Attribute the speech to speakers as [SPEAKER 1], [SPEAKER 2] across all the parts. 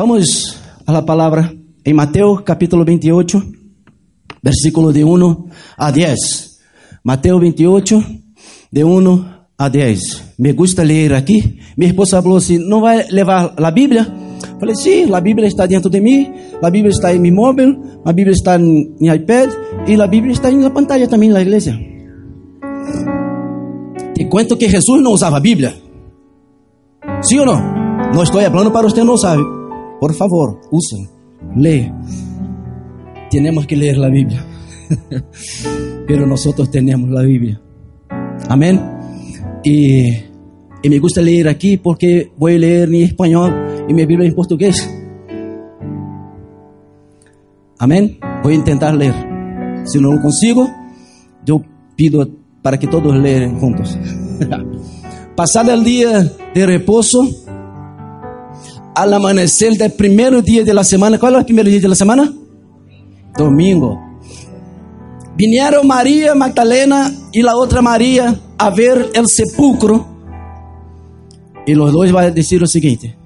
[SPEAKER 1] Vamos a la palabra en Mateo capítulo 28, versículo de 1 a 10. Mateo 28, de 1 a 10. Me gusta leer aqui. Minha esposa falou assim: não vai levar a Bíblia? Falei, sim, sí, a Bíblia está dentro de mim, a Bíblia está em meu móvel, a Bíblia está em iPad e a Bíblia está na pantalla também na igreja. Te cuento que Jesus não usava a Bíblia. Sim ou não? Não estou falando para você não sabe. Por favor, usem, leia. Temos que ler a Bíblia. Pero nosotros tenemos a Bíblia. Amém? E, e me gusta ler aqui porque vou ler em espanhol e minha Bíblia em português. Amém? Vou tentar ler. Se não consigo, eu pido para que todos leiam juntos. Passado o dia de repouso, al amanecer del primer día de la semana, ¿cuál es el primer día de la semana? Domingo. Vinieron María Magdalena y la otra María a ver el sepulcro. Y los dos van a decir lo siguiente.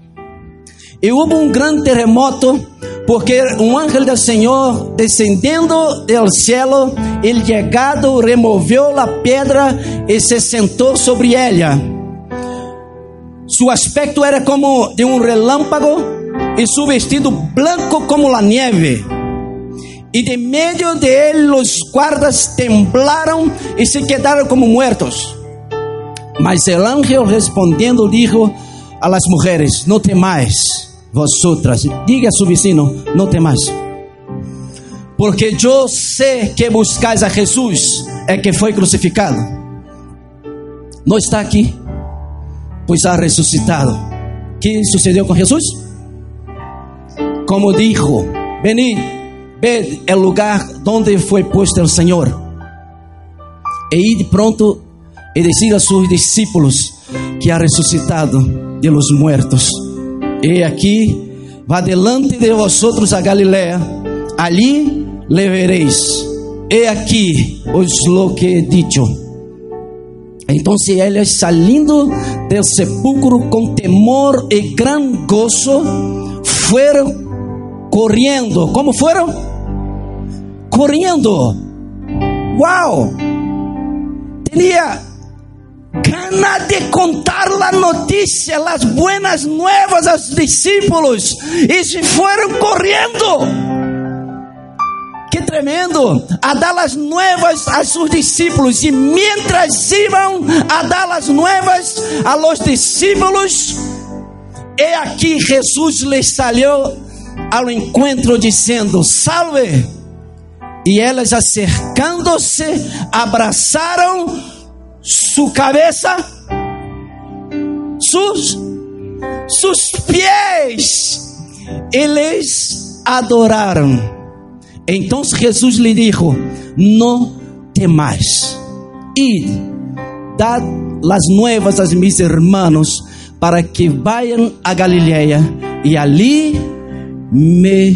[SPEAKER 1] Y hubo un gran terremoto porque un ángel del Señor descendiendo del cielo, el llegado removió la piedra y se sentó sobre ella. Su aspecto era como de un relámpago y su vestido blanco como la nieve. Y de medio de él los guardas temblaron y se quedaron como muertos. Mas el ángel respondiendo dijo a las mujeres: No temáis vosotras. Diga a su vecino: No temáis. Porque yo sé que buscáis a Jesús, é que foi crucificado. Não está aqui pues ha resucitado. ¿Qué sucedió con Jesús? Como dijo, venid, ved el lugar donde fue puesto el Señor. E id pronto e decid a sus discípulos que ha resucitado de los muertos. E aqui, va delante de vosotros a Galilea, allí le veréis. He aquí os lo que he dicho. Então eles saindo do sepulcro com temor e gran gozo, foram correndo. Como foram? Correndo. Uau! Tinha gana de contar a notícia, as buenas nuevas aos discípulos e se foram correndo. Que tremendo! A dar as nuevas a seus discípulos. E mientras iam a dar as nuevas a los discípulos, e aqui Jesus lhes salió ao encontro dizendo: Salve! E elas acercando-se, abraçaram sua cabeça, sus, sus pés, eles adoraram. Então Jesus lhe disse: Não temais, id, dad las nuevas a mis hermanos para que vayan a Galileia e ali me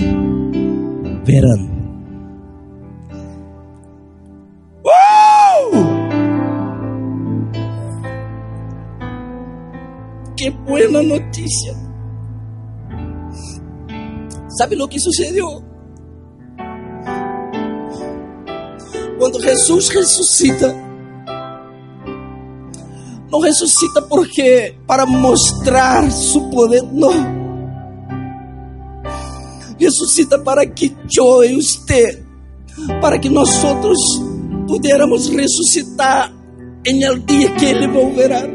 [SPEAKER 1] verão. Que buena notícia! ¿Sabe o que sucedeu? Quando Jesus ressuscita, não ressuscita porque para mostrar seu poder, não. Ressuscita para que eu e você, para que nós outros pudiéramos ressuscitar em el dia que Ele volverá.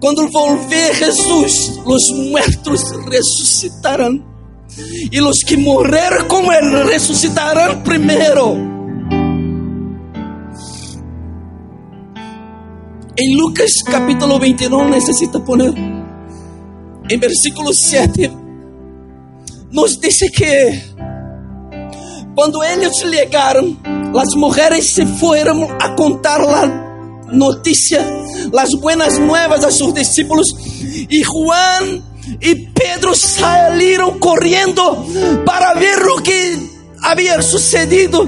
[SPEAKER 1] Quando volver Jesus, os muertos ressuscitarão. E os que morreram com Ele ressuscitarão primeiro. En Lucas capítulo 29 necesita poner en versículo 7 nos dice que cuando ellos llegaron, las mujeres se fueron a contar la noticia, las buenas nuevas a sus discípulos y Juan y Pedro salieron corriendo para ver lo que había sucedido.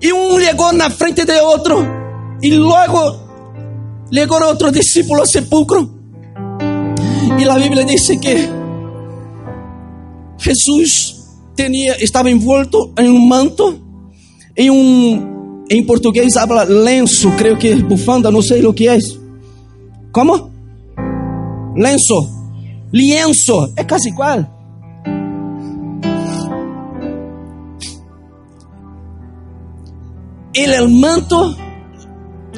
[SPEAKER 1] Y uno llegó na frente de otro y luego Llegó otro discípulo al sepulcro. Y la Biblia dice que Jesús tenía, estaba envuelto en un manto, en un, en portugués habla lenço, creo que es bufanda, no sé lo que es. ¿Cómo? Lenço, lienzo, es casi igual. El, el manto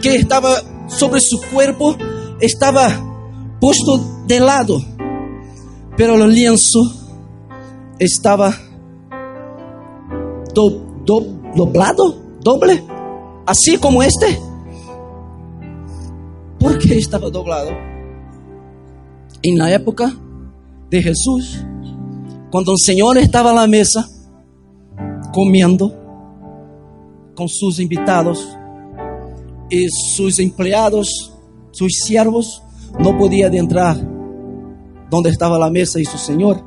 [SPEAKER 1] que estaba sobre su cuerpo estaba puesto de lado, pero el lienzo estaba do, do, doblado, doble, así como este. ¿Por qué estaba doblado? En la época de Jesús, cuando el Señor estaba a la mesa comiendo con sus invitados y sus empleados, sus siervos, no podían entrar donde estaba la mesa y su Señor,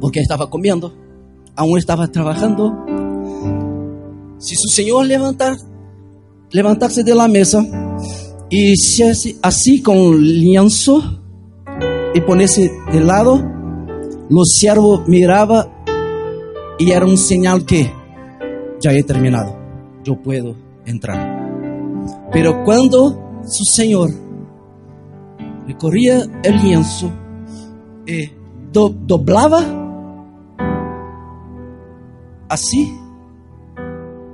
[SPEAKER 1] porque estaba comiendo, aún estaba trabajando. Si su Señor levantar, levantarse de la mesa y se así, con lienzo y ponerse de lado, los siervos miraban y era un señal que ya he terminado, yo puedo entrar. Pero cuando su Señor recorría el lienzo y do, doblaba así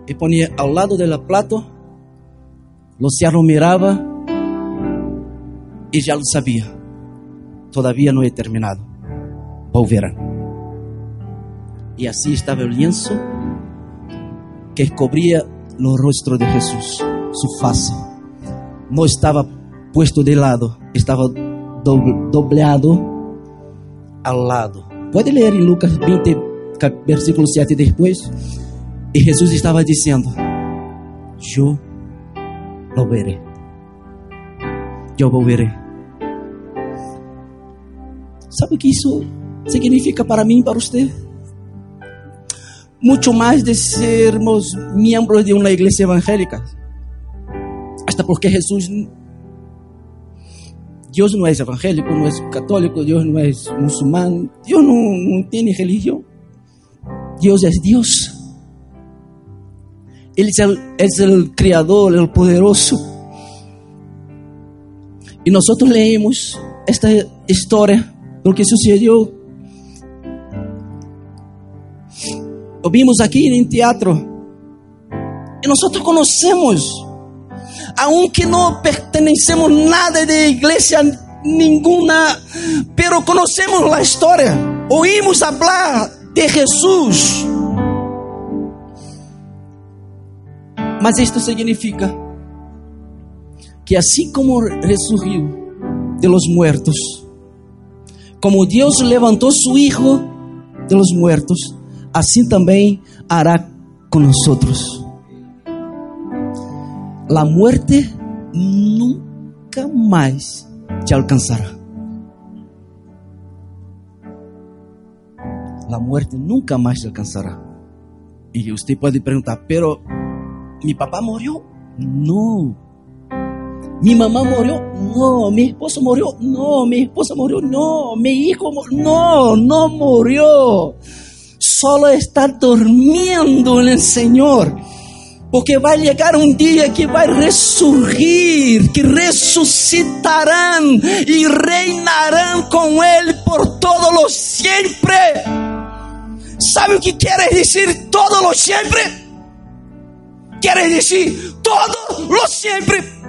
[SPEAKER 1] y ponía al lado del plato, siervos miraba y ya lo sabía. Todavía no he terminado. Volverán. Y así estaba el lienzo que cubría los rostros de Jesús, su fase. No estaba puesto de lado, estaba dobleado al lado. Puede leer en Lucas 20, versículo 7 después. Y Jesús estaba diciendo, yo lo veré. Yo volveré. ¿Sabe que eso significa para mí y para usted? Mucho más de sermos miembros de una iglesia evangélica. Porque Jesús, Dios no es evangélico, no es católico, Dios no es musulmán, Dios no, no tiene religión. Dios es Dios. Él es el, es el creador, el poderoso. Y nosotros leemos esta historia, lo que sucedió. Lo vimos aquí en el teatro. Y nosotros conocemos, aunque no pertenecemos nada de iglesia ninguna, pero conocemos la historia. Oímos hablar de Jesús. Mas esto significa que así como resurgió de los muertos, como Dios levantó su Hijo de los muertos, así también hará con nosotros. La muerte nunca más te alcanzará. La muerte nunca más te alcanzará. Y usted puede preguntar, pero mi papá murió? No. Mi mamá murió? No. Mi esposo murió? No. Mi esposa murió? No. Mi hijo murió? No, no murió. Solo está durmiendo en el Señor. Porque va a llegar un día que va a resurgir, que resucitarán y reinarán con Él por todos los siempre. ¿Sabe o que quiere decir todos los siempre? Quiere decir todo lo siempre.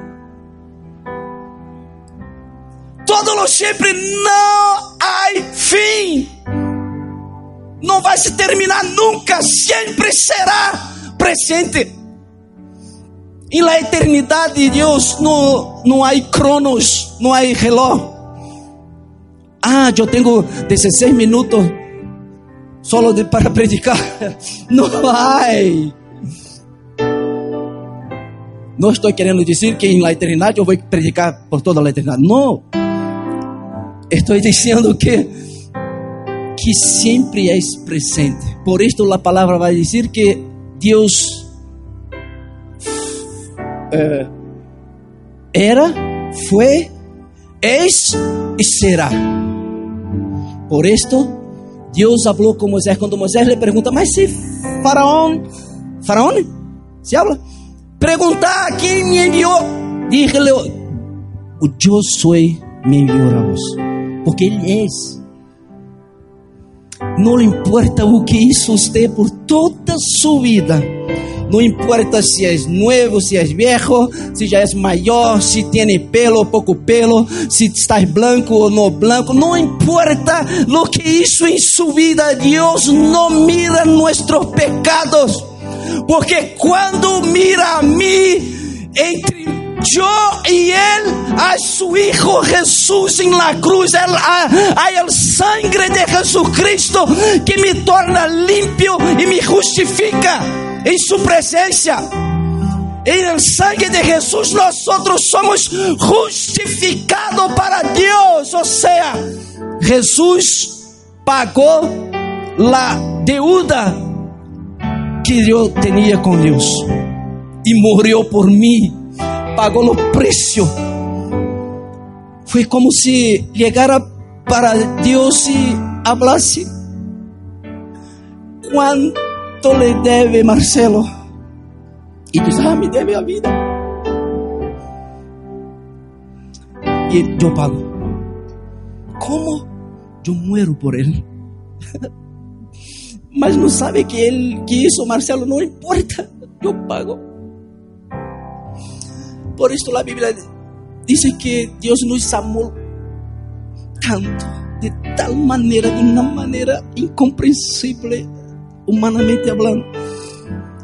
[SPEAKER 1] Todo lo siempre no hay fin. No va a terminar nunca. Siempre será presente. En la eternidad de Dios no, no hay cronos, no hay reloj. Ah, yo tengo 16 minutos solo de, para predicar. No hay. No estoy queriendo decir que en la eternidad yo voy a predicar por toda la eternidad. No. Estoy diciendo que, que siempre es presente. Por esto la palabra va a decir que Dios eh, era, fue, es y será. Por esto Deus falou com Moisés quando Moisés lhe pergunta: Mas se Faraó, Faraó, se habla, perguntar quem me enviou, diga-lhe: O Eu sou me enviou a vos, porque Ele é. Não importa o que hizo você por toda sua vida. Não importa se é novo, se é viejo, se já é maior, se tem pelo ou pouco pelo, se está branco ou não branco. Não importa o que hizo em sua vida. Deus não mira nossos pecados. Porque quando mira a mim, entre yo y él a su Hijo Jesús en la cruz. Hay el sangre de Jesucristo que me torna limpio y me justifica en su presencia. En el sangre de Jesús nosotros somos justificados para Dios. O sea, Jesús pagó la deuda que yo tenía con Dios y murió por mí pagou o preço. Foi como se chegara para Deus e hablasse: Quanto lhe deve Marcelo? E diz: Ah, me deve a vida. E eu pago. Como? Eu muero por ele. Mas não sabe que ele que isso, Marcelo, não importa. Eu pago. Por esto la Biblia dice que Dios nos amó tanto, de tal manera, de una manera incomprensible, humanamente hablando,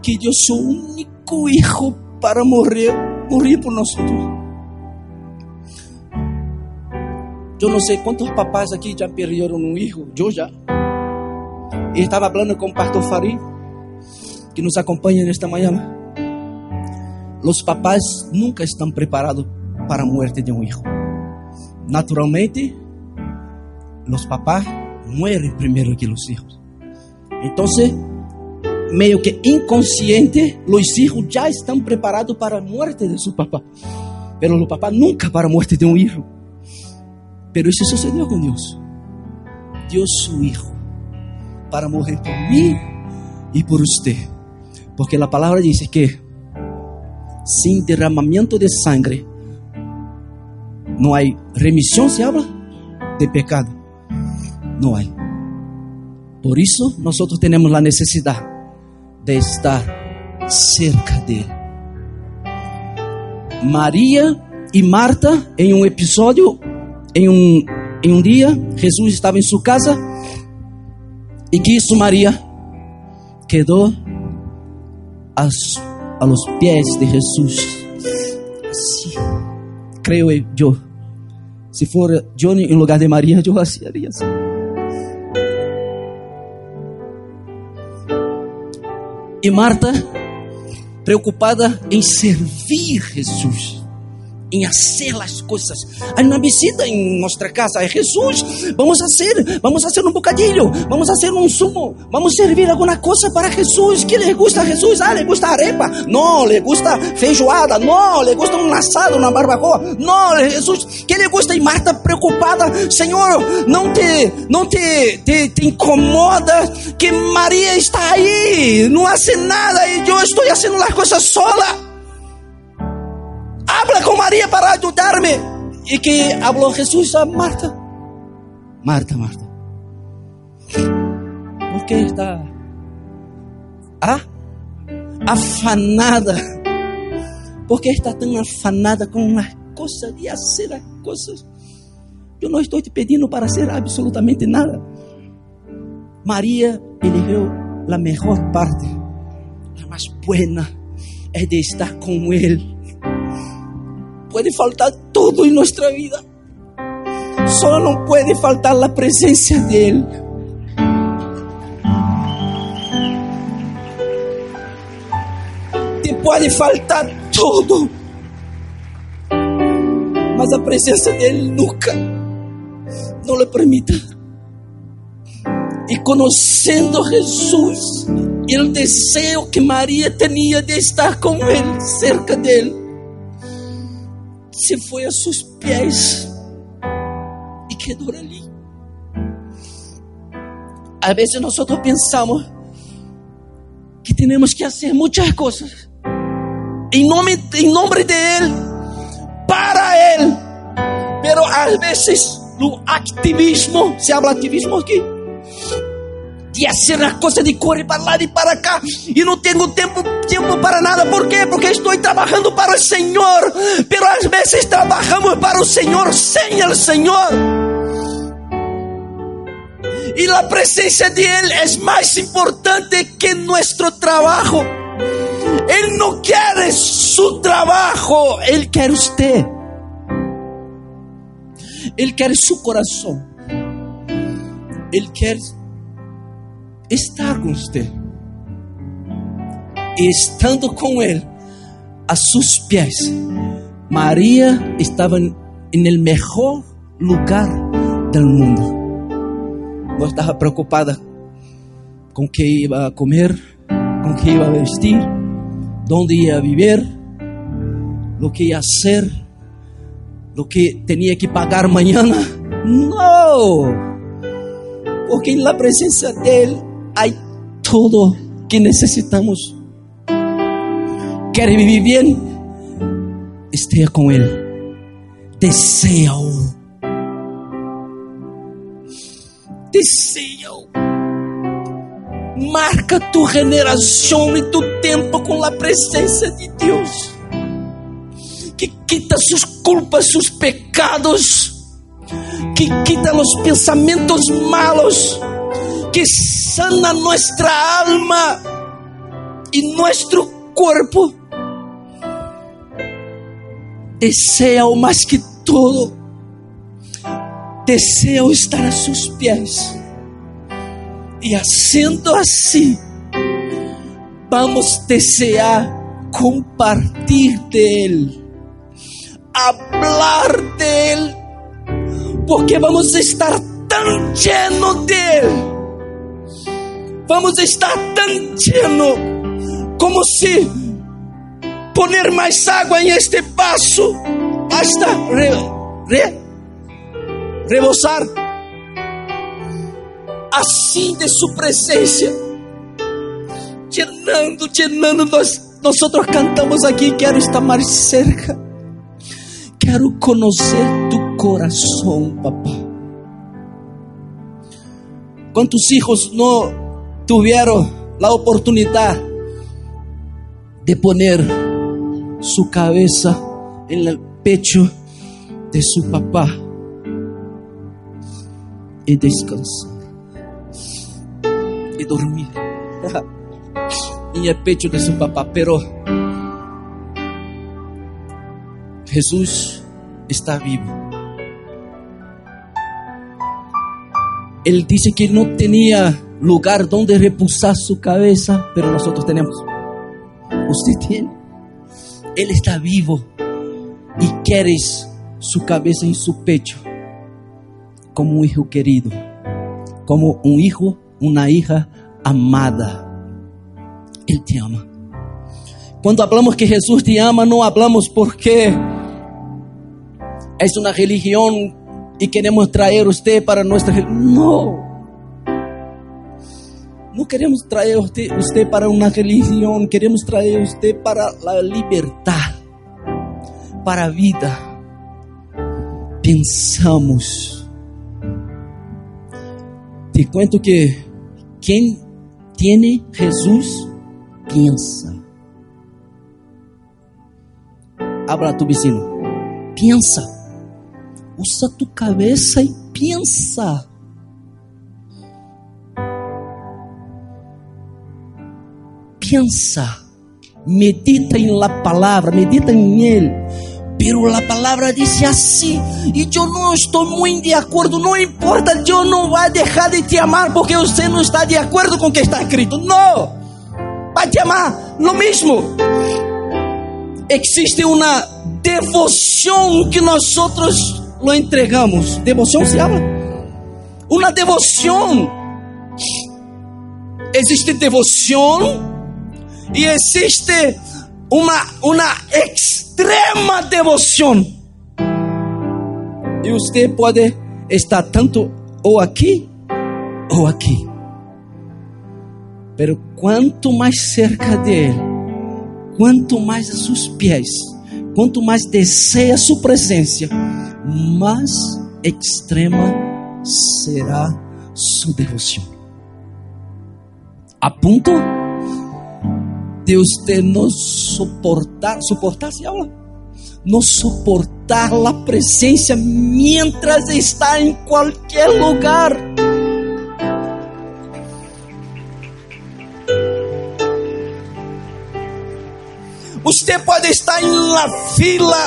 [SPEAKER 1] que dio su único hijo para morir, morir por nosotros. Yo no sé cuántos papás aquí ya perdieron un hijo, yo ya. Y estaba hablando con Pastor Farid, que nos acompaña en esta mañana. Os papás nunca estão preparados para a morte de um hijo. Naturalmente, os papás mueren primeiro que os hijos. Então, meio que inconsciente, os hijos já estão preparados para a morte de seu papá. Pero o papá nunca para a morte de um hijo. Pero isso sucedeu com Deus. Deus seu hijo para morrer por mim e por você. Porque a palavra diz que sin derramamiento de sangre no hay remisión, se habla de pecado. No hay. Por eso nosotros tenemos la necesidad de estar cerca de Él. María y Marta, en un episodio, en un, en un día, Jesús estaba en su casa. ¿Y qué hizo María? Quedó a su a los pies de Jesús. Así, creo yo. Si fuera yo en lugar de María, yo haría así. Y Marta, preocupada en servir a Jesús em fazer as coisas. Aí na visita em nossa casa é Jesus, vamos fazer, vamos fazer um bocadinho, vamos fazer um sumo, vamos servir alguma coisa para Jesus. Que lhe gusta Jesus? Ah, lhe gusta arepa? Não, lhe gusta feijoada? Não, lhe gusta um assado, uma barbacoa? Não, Jesus, que lhe gusta? E Marta preocupada, Senhor, não te, não te, te, te incomoda que Maria está aí, não hace nada e eu estou fazendo as coisas sola habla con María para ayudarme. Y que habló Jesús a Marta. Marta, Marta. ¿Por qué está ah, afanada? ¿Por qué está tan afanada con las cosas de hacer las cosas? Yo no estoy te pedindo para hacer absolutamente nada. María eligió la mejor parte, la más buena, es de estar con Él puede faltar todo en nuestra vida. Solo no puede faltar la presencia de Él. Te puede faltar todo. Mas a presença dele nunca não lhe permita. E conhecendo Jesus, o desejo que Maria tinha de estar com ele, cerca dele, se foi a seus pés e quedou ali. a veces nosotros pensamos que tenemos que hacer muchas cosas en nombre, en nombre de Él, para Él. Pero a veces o activismo, se habla activismo aqui, de fazer as coisas de correr para lá e para cá, e não tenho tempo, tempo para nada, por quê? Porque estou trabalhando para o Senhor, pero às vezes trabalhamos para o Senhor sem o Senhor. E a presença de Ele é mais importante que nosso trabalho. Ele não quer seu trabalho, Ele quer você. Ele quer seu coração. Ele quer estar com você. E estando com Ele, a seus pés, Maria estava no melhor lugar do mundo. Não estava preocupada com o que ia comer, com o que ia vestir, onde ia viver, o que ia ser lo que tenía que pagar mañana. No, porque en la presencia de Él hay todo que necesitamos. ¿Quiere vivir bien? Esté con Él. Deseo. Deseo. Marca tu generación y tu tiempo con la presencia de Dios que quita suas culpas, seus pecados, que quita os pensamentos malos, que sana nossa alma e nosso corpo. Deseo mais que todo, deseo estar a seus pés, e sendo assim, vamos desear compartilhar dele hablar de Él, porque vamos a estar tan lleno de Él. Vamos estar tan lleno como si poner mais água em este vaso hasta re, re, rebosar assim de sua presença, llenando, llenando. Nós, nós cantamos aqui, quero estar mais cerca. Quero conhecer tu coração, papá. Quantos hijos não tiveram a oportunidade de poner sua cabeça no pecho de seu papá e descansar e dormir em el pecho de seu papá, pero Jesús está vivo. Él dice que no tenía lugar donde reposar su cabeza, pero nosotros tenemos. Usted tiene. Él está vivo y quieres su cabeza en su pecho como un hijo querido, como un hijo, una hija amada. Él te ama. Cuando hablamos que Jesús te ama, no hablamos porque es una religión y queremos traer usted para nuestra religión. No. No queremos usted, usted para una religión, queremos traer usted para la libertad, para vida. Pensamos. Te cuento que quien tiene Jesús piensa. Habla a tu vecino. Piensa. Usa tu cabeça e pensa. Pensa, medita em la palavra, medita em ele. Pero a palavra disse assim, e eu não estou muito de acordo. Não importa, eu não vou deixar de te amar porque você não está de acordo com o que está escrito. Não, vai te amar, lo mesmo. Existe uma devoção que nós outros lo entregamos. Devoção se habla. Uma devoção. Existe devoção e existe uma, uma extrema devoção. E você pode estar tanto ou aqui ou aqui. Pero quanto mais cerca de Ele, quanto mais a seus pés, quanto mais deseja sua presença, mais extrema será sua devoção. A ponto de usted não suportar, suportar se habla, não suportar a presença mientras está em qualquer lugar. Você pode estar na fila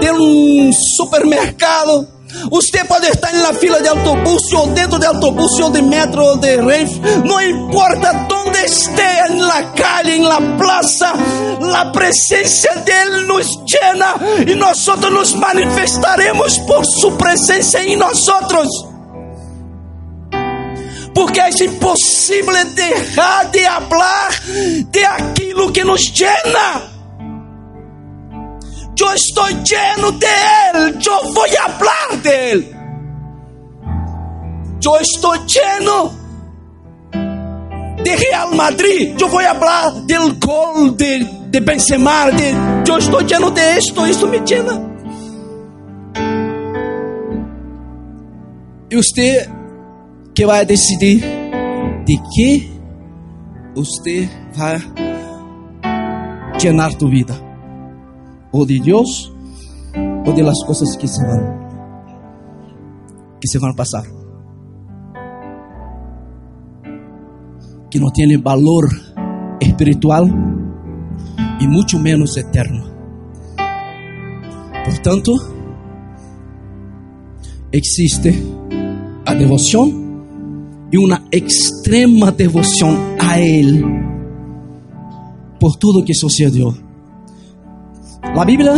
[SPEAKER 1] de um supermercado você pode estar na fila de autobus, ou dentro de autobus, ou de metro, ou de Renfe. Não importa onde esteja, na calle, na plaza, a presença dele nos llena e nós nos manifestaremos por sua presença em nós. Porque é impossível deixar de falar de aquilo que nos llena. Yo estoy lleno de. Yo Yo estoy lleno de Real Madrid. Yo voy a hablar del gol de, de Benzema. De, yo estoy lleno de esto. Esto me llena. E você que vai decidir de que você vai llenar tu vida o de Dios o de las cosas que se van que se van a que no tiene valor espiritual y mucho menos eterno. Por tanto existe a devoción y una extrema devoción a Él por todo que sucedió a Bíblia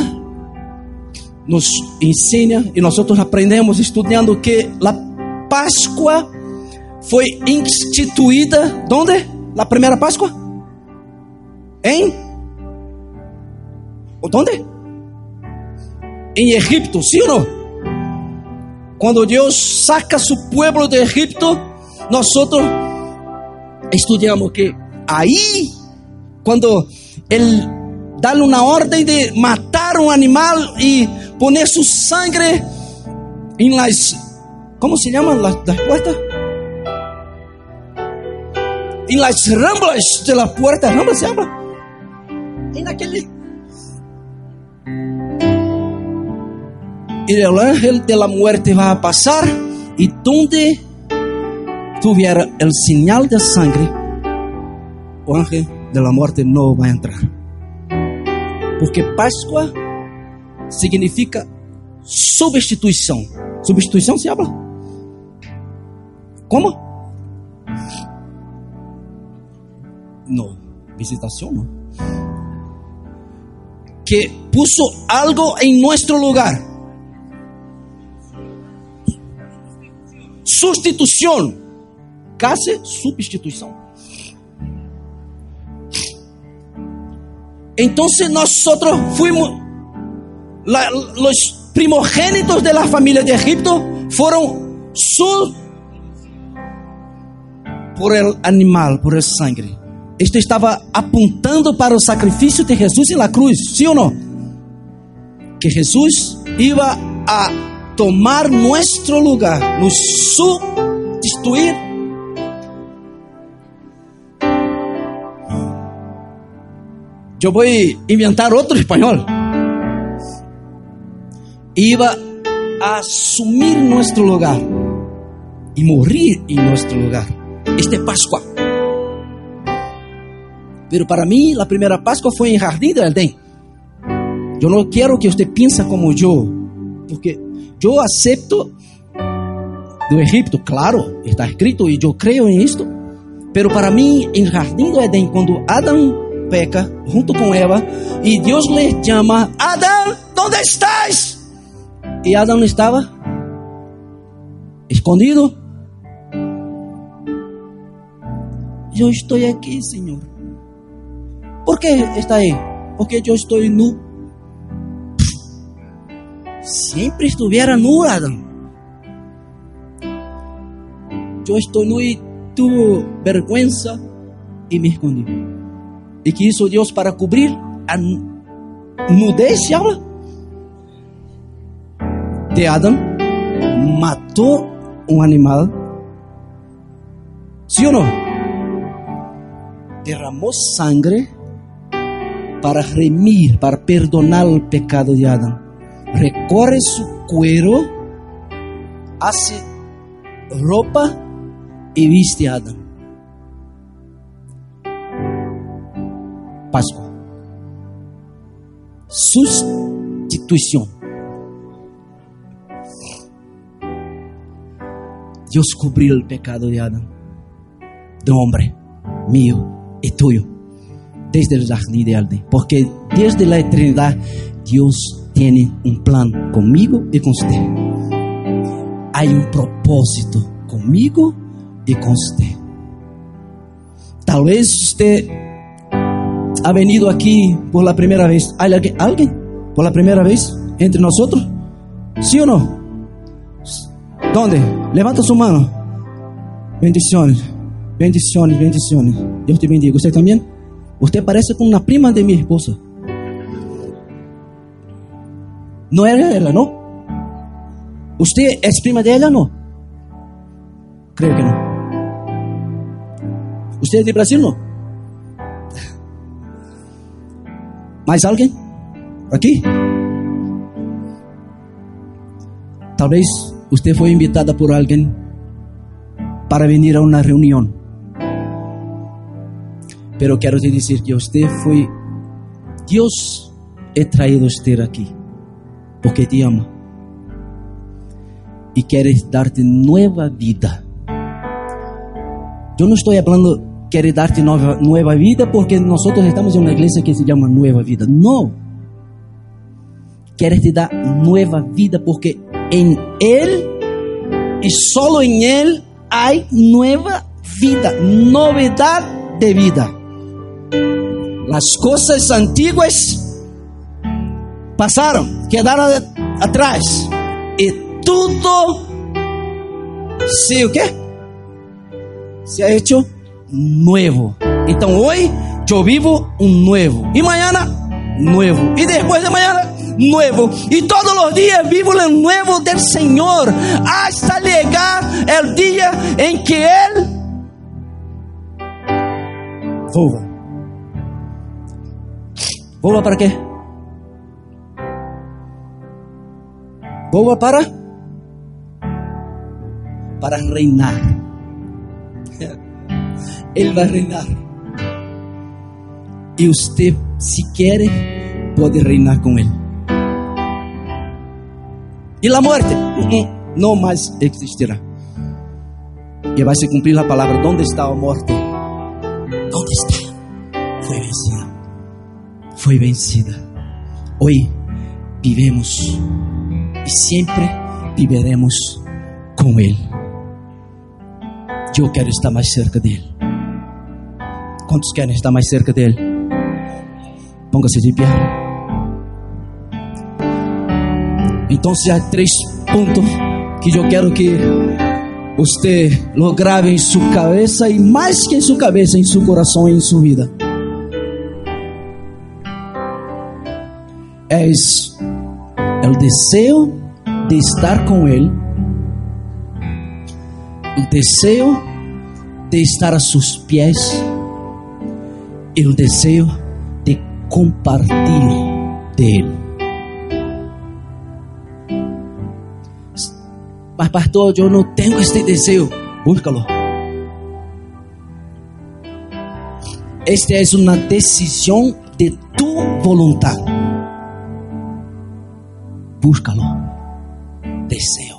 [SPEAKER 1] nos ensina e nós aprendemos estudando que a Páscoa foi instituída onde? A primeira Páscoa? Em? Onde? Em Egipto, sim ou não? Quando Deus saca seu povo de Egipto, nós estudamos que aí, quando ele darle una orden de matar un animal y poner su sangre en las, ¿cómo se llaman las, las puertas? En las ramblas de las puertas, ¿cómo se llama? En aquel... Y el ángel de la muerte va a pasar y donde tuviera el señal de sangre, el ángel de la muerte no va a entrar. Porque Páscoa significa substituição. Substituição se habla? Como? Não. Visitação não. Que puso algo em nosso lugar. Substituição. Case substituição. Entonces nosotros fuimos, los primogénitos de la familia de Egipto fueron su por el animal, por el sangre. Esto estaba apuntando para el sacrificio de Jesús en la cruz, ¿sí o no? Que Jesús iba a tomar nuestro lugar, nos sustituir eu vou inventar outro espanhol. Iba a assumir nosso lugar e morrer em nosso lugar. Este é Páscoa. Pero para mim, a primeira Páscoa foi em Jardim del Edén. Eu não quero que você pense como eu, porque eu acepto do Egipto, claro, está escrito e eu creio em isto. Pero para mim, em Jardim do Edém, quando Adão peca junto com Eva e Deus lhe chama: Adão, onde estás? E Adão estava escondido. Eu estou aqui, Senhor. Por que está aí? Porque eu estou nu. Sempre estivera nu, Adão. Eu estou nu e tu vergüenza e me escondi. E que hizo Deus para cobrir a nudez, se habla, de Adão? Matou um animal. ¿Sí ou não? Derramou sangue para remir, para perdonar o pecado de Adão. Recorre su cuero, hace roupa e viste a Adão. Páscoa. Sustituição. Deus cobriu o pecado de Adão, do homem, mío e tuyo, desde o jardim de Adén. Porque desde a eternidade, Deus tem um plano comigo e com você. Há um propósito comigo e com você. Talvez você ha venido aqui por la primeira vez. ¿Hay alguien, alguien por la primeira vez entre nós? ¿Sí ou não? ¿Dónde? Levanta sua mano. Bendiciones, bendiciones, bendiciones. Deus te bendiga. ¿Usted também? Você parece com uma prima de minha esposa. Não era ela, não? Você é prima dela, não? Creio que não. Você é de Brasil, não? Mais alguém? Aqui? Talvez você foi invitada por alguém para vir a uma reunião. Pero quero te dizer que você foi. Deus é traído você aqui porque te ama e quer dar-te nova vida. Eu não estou falando quer dar-te nova, nova vida porque nós estamos em uma igreja que se chama Nova Vida. Não. Quer te dar nova vida porque em Ele e solo em Ele há nova vida, novidade de vida. As coisas antigas passaram, quedaram atrás. E tudo se o quê? Se ha hecho nuevo. Então hoje eu vivo um novo. E amanhã, novo. E depois de amanhã, novo. E todos os dias vivo o novo do Senhor. Hasta chegar o dia em que Ele volva. Volva para quê? Volva para para reinar. Ele vai reinar. E você, se quer, pode reinar com Ele. E a morte não mais existirá. E vai se cumprir a palavra: onde está a morte? Onde está? Foi vencida. Foi vencida. Hoje vivemos e sempre viveremos com Ele. Eu quero estar mais cerca dele. Quantos querem estar mais cerca dele? Ponga-se de pé. Então, há três pontos que eu quero que você lo grave em sua cabeça e mais que em sua cabeça, em seu coração e em sua vida. É o desejo de estar com Ele, o desejo de estar a seus pés e o desejo de compartilhar dele. Mas, pastor, eu não tenho este desejo. Búscalo. Esta é uma decisão de tu vontade. Búscalo. Deseo.